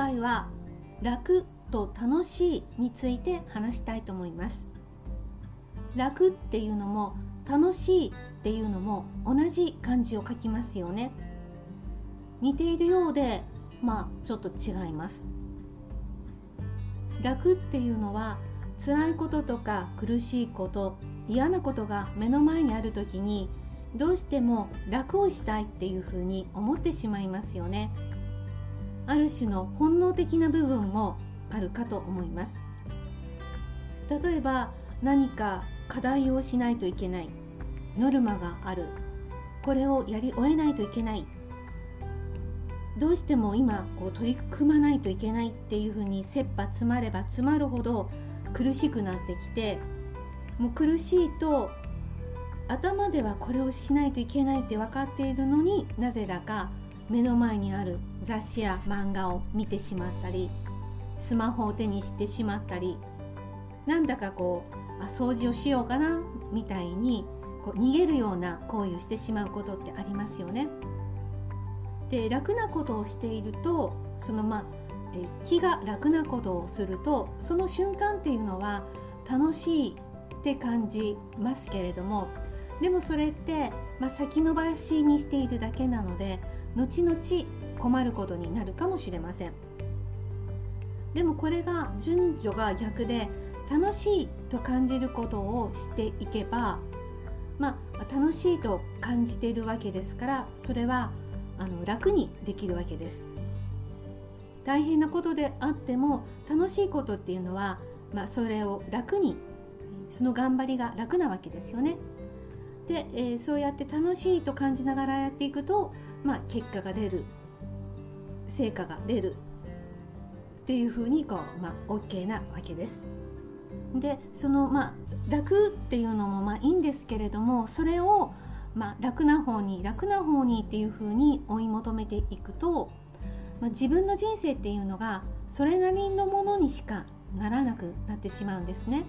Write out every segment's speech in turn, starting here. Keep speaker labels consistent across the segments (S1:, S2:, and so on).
S1: 回は楽と楽しいについて話したいと思います。楽っていうのも楽しいっていうのも同じ漢字を書きますよね。似ているようでまあちょっと違います。楽っていうのは辛いこととか苦しいこと嫌なことが目の前にある時にどうしても楽をしたいっていうふうに思ってしまいますよね。ある種の本能的な部分もあるかと思います。例えば何か課題をしないといけない。ノルマがある。これをやり終えないといけない。どうしても今こう取り組まないといけない。っていうふうに切羽詰まれば詰まるほど苦しくなってきてもう苦しいと頭ではこれをしないといけないって分かっているのになぜだか目の前にある雑誌や漫画を見てしまったりスマホを手にしてしまったりなんだかこうあ掃除をしようかなみたいにこう逃げるような行為をしてしまうことってありますよね。で楽なことをしているとそのまあえ気が楽なことをするとその瞬間っていうのは楽しいって感じますけれどもでもそれって、まあ、先延ばしにしているだけなので後々困ることになるかもしれませんでもこれが順序が逆で楽しいと感じることをしていけばまあ楽しいと感じているわけですからそれはあの楽にできるわけです大変なことであっても楽しいことっていうのは、まあ、それを楽にその頑張りが楽なわけですよね。で、えー、そうやって楽しいと感じながらやっていくと、まあ、結果が出る成果が出るっていうふうにこう、まあ、OK なわけです。でそのまあ楽っていうのもまあいいんですけれどもそれをまあ、楽な方に楽な方にっていうふうに追い求めていくと、まあ、自分の人生っていうのがそれなりのものにしかならなくなってしまうんですね。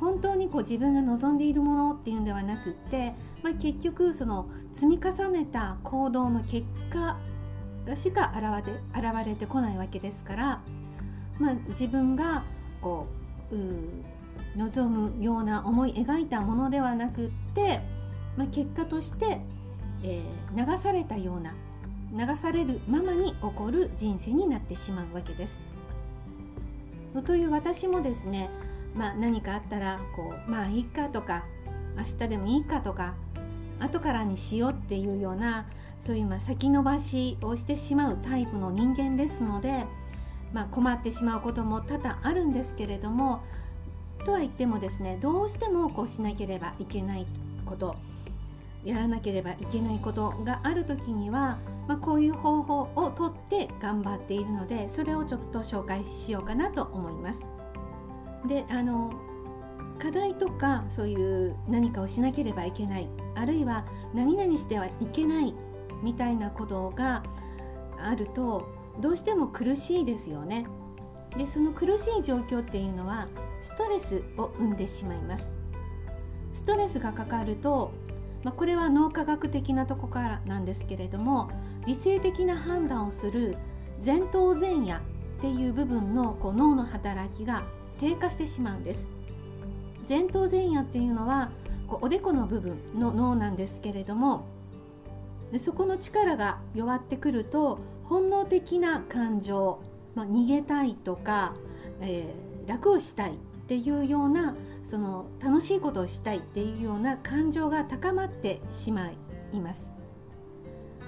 S1: 本当にこう自分が望んでいるものっていうんではなくって、まあ、結局その積み重ねた行動の結果しか現れ現れてこないわけですから、まあ、自分がこうう望むような思い描いたものではなくってまあ、結果として、えー、流されたような流されるままに起こる人生になってしまうわけです。という私もですね、まあ、何かあったらこうまあいいかとか明日でもいいかとか後からにしようっていうようなそういうま先延ばしをしてしまうタイプの人間ですので、まあ、困ってしまうことも多々あるんですけれどもとは言ってもですねどうしてもこうしなければいけないことやらなければいけないことがある時には、まあ、こういう方法をとって頑張っているのでそれをちょっと紹介しようかなと思います。であの課題とかそういう何かをしなければいけないあるいは何々してはいけないみたいなことがあるとどうしても苦しいですよね。でその苦しい状況っていうのはストレスを生んでしまいます。ストレスがかかるとまあ、これは脳科学的なとこからなんですけれども理性的な判断をする前頭前野っていう部分のこう脳の働きが低下してしまうんです前頭前野っていうのはこうおでこの部分の脳なんですけれどもでそこの力が弱ってくると本能的な感情、まあ、逃げたいとか、えー、楽をしたいっていうようなその楽しいことをしたいっていうような感情が高まってしまいます。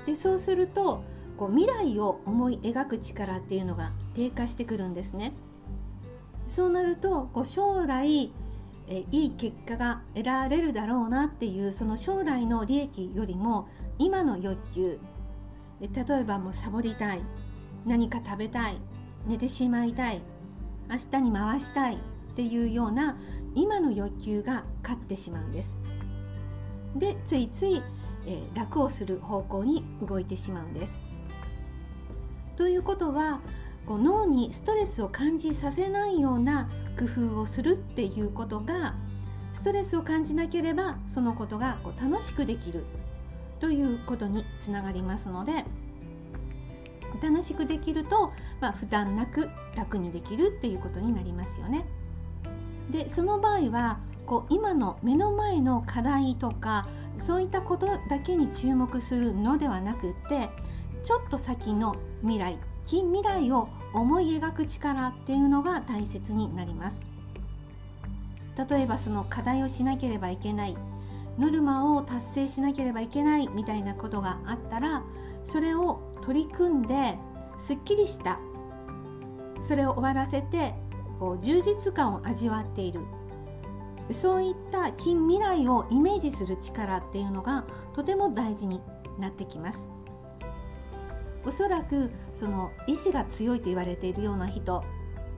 S1: でそうするとこう未来を思い描く力っていうのが低下してくるんですね。そうなるとこう将来えいい結果が得られるだろうなっていうその将来の利益よりも今の欲求例えばもうサボりたい何か食べたい寝てしまいたい明日に回したいっていうような今の欲求が勝ってしまうんです。でついつい、え、楽をする方向に動いてしまうんです。ということはこう脳にストレスを感じさせないような工夫をするっていうことがストレスを感じなければそのことがこう楽しくできるということにつながりますので楽しくできると、まあ、負担なく楽にできるっていうことになりますよね。でその場合はこう今の目の前の課題とかそういったことだけに注目するのではなくってちょっと先の未来近未来を思い描く力っていうのが大切になります。例えばその課題をしなければいけない。ノルマを達成しなければいけないみたいなことがあったらそれを取り組んですっきりした。それを終わらせてこう充実感を味わっている。そういった近未来をイメージする力っていうのがとても大事になってきます。おそらくその意志が強いと言われているような人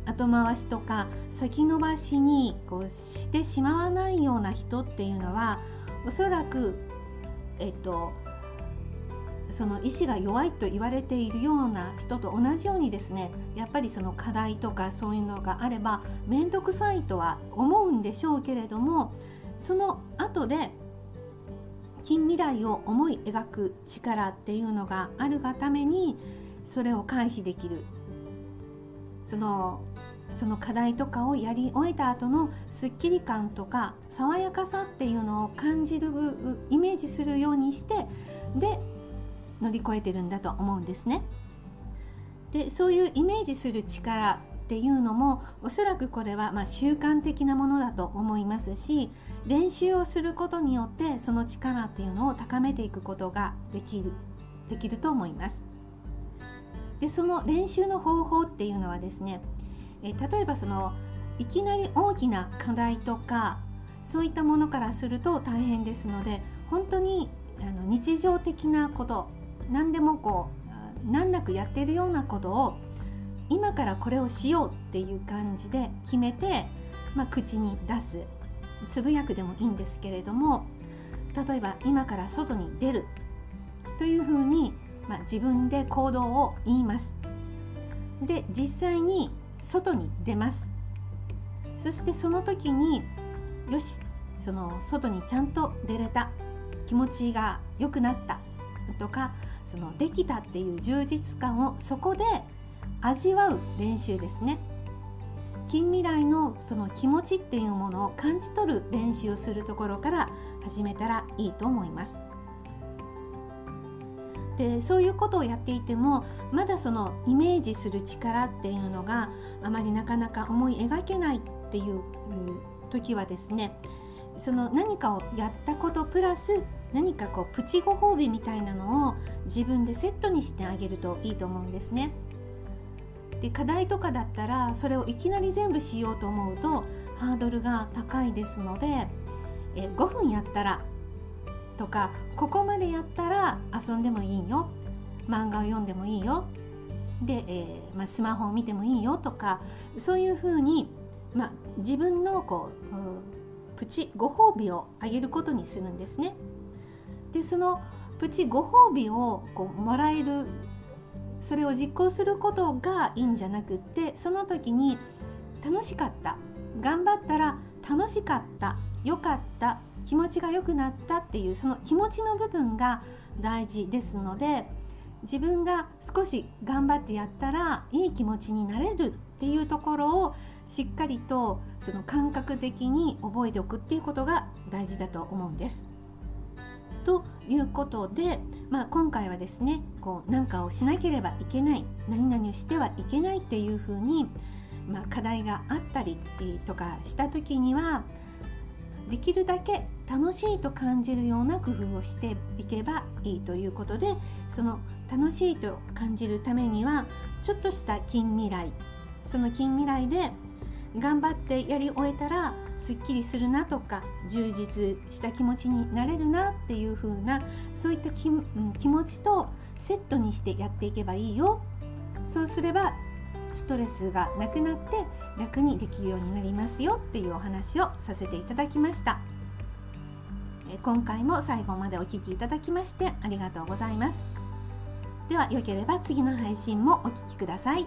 S1: 後回しとか先延ばしにこうしてしまわないような人っていうのはおそらくえっとその意志が弱いと言われているような人と同じようにですねやっぱりその課題とかそういうのがあれば面倒くさいとは思うんでしょうけれどもその後で近未来を思い描く力っていうのがあるがためにそれを回避できるそのその課題とかをやり終えた後のすっきり感とか爽やかさっていうのを感じるイメージするようにしてで乗り越えてるんだと思うんですね。でそういうイメージする力っていうのもおそらくこれはま習慣的なものだと思いますし練習をすることによってその力っていうのを高めていくことができるできると思います。でその練習の方法っていうのはですねえ例えばそのいきなり大きな課題とかそういったものからすると大変ですので本当にあの日常的なこと何でもこう難なくやってるようなことを今からこれをしようっていう感じで決めて、まあ、口に出す。つぶやくでもいいんですけれども例えば今から外に出る。というふうに、まあ、自分で行動を言います。で実際に外に出ます。そしてその時によしその外にちゃんと出れた。気持ちが良くなった。とかそのできたっていう充実感をそこで味わう練習ですね近未来のその気持ちっていうものを感じ取る練習をするところから始めたらいいと思いますでそういうことをやっていてもまだそのイメージする力っていうのがあまりなかなか思い描けないっていう時はですねその何かをやったことプラス何かこうプチご褒美みたいなのを自分でセットにしてあげるといいと思うんですね。で課題とかだったらそれをいきなり全部しようと思うとハードルが高いですのでえ5分やったらとかここまでやったら遊んでもいいよ漫画を読んでもいいよで、えー、まあ、スマホを見てもいいよとかそういうふうに、まあ、自分のこうプチご褒美をあげることにするんですね。でそのプチご褒美をこうもらえるそれを実行することがいいんじゃなくってその時に楽しかった頑張ったら楽しかったよかった気持ちが良くなったっていうその気持ちの部分が大事ですので自分が少し頑張ってやったらいい気持ちになれるっていうところをしっかりとその感覚的に覚えておくっていうことが大事だと思うんです。ということで、まあ、今回はですねこう何かをしなければいけない何々をしてはいけないっていうふうに、まあ、課題があったりとかした時にはできるだけ楽しいと感じるような工夫をしていけばいいということでその楽しいと感じるためにはちょっとした近未来その近未来で頑張ってやり終えたらすっきりするなとか充実した気持ちになれるなっていう風なそういった気,、うん、気持ちとセットにしてやっていけばいいよ。そうすればストレスがなくなって楽にできるようになりますよっていうお話をさせていただきました。今回も最後までお聴きいただきましてありがとうございます。ではよければ次の配信もお聴きください。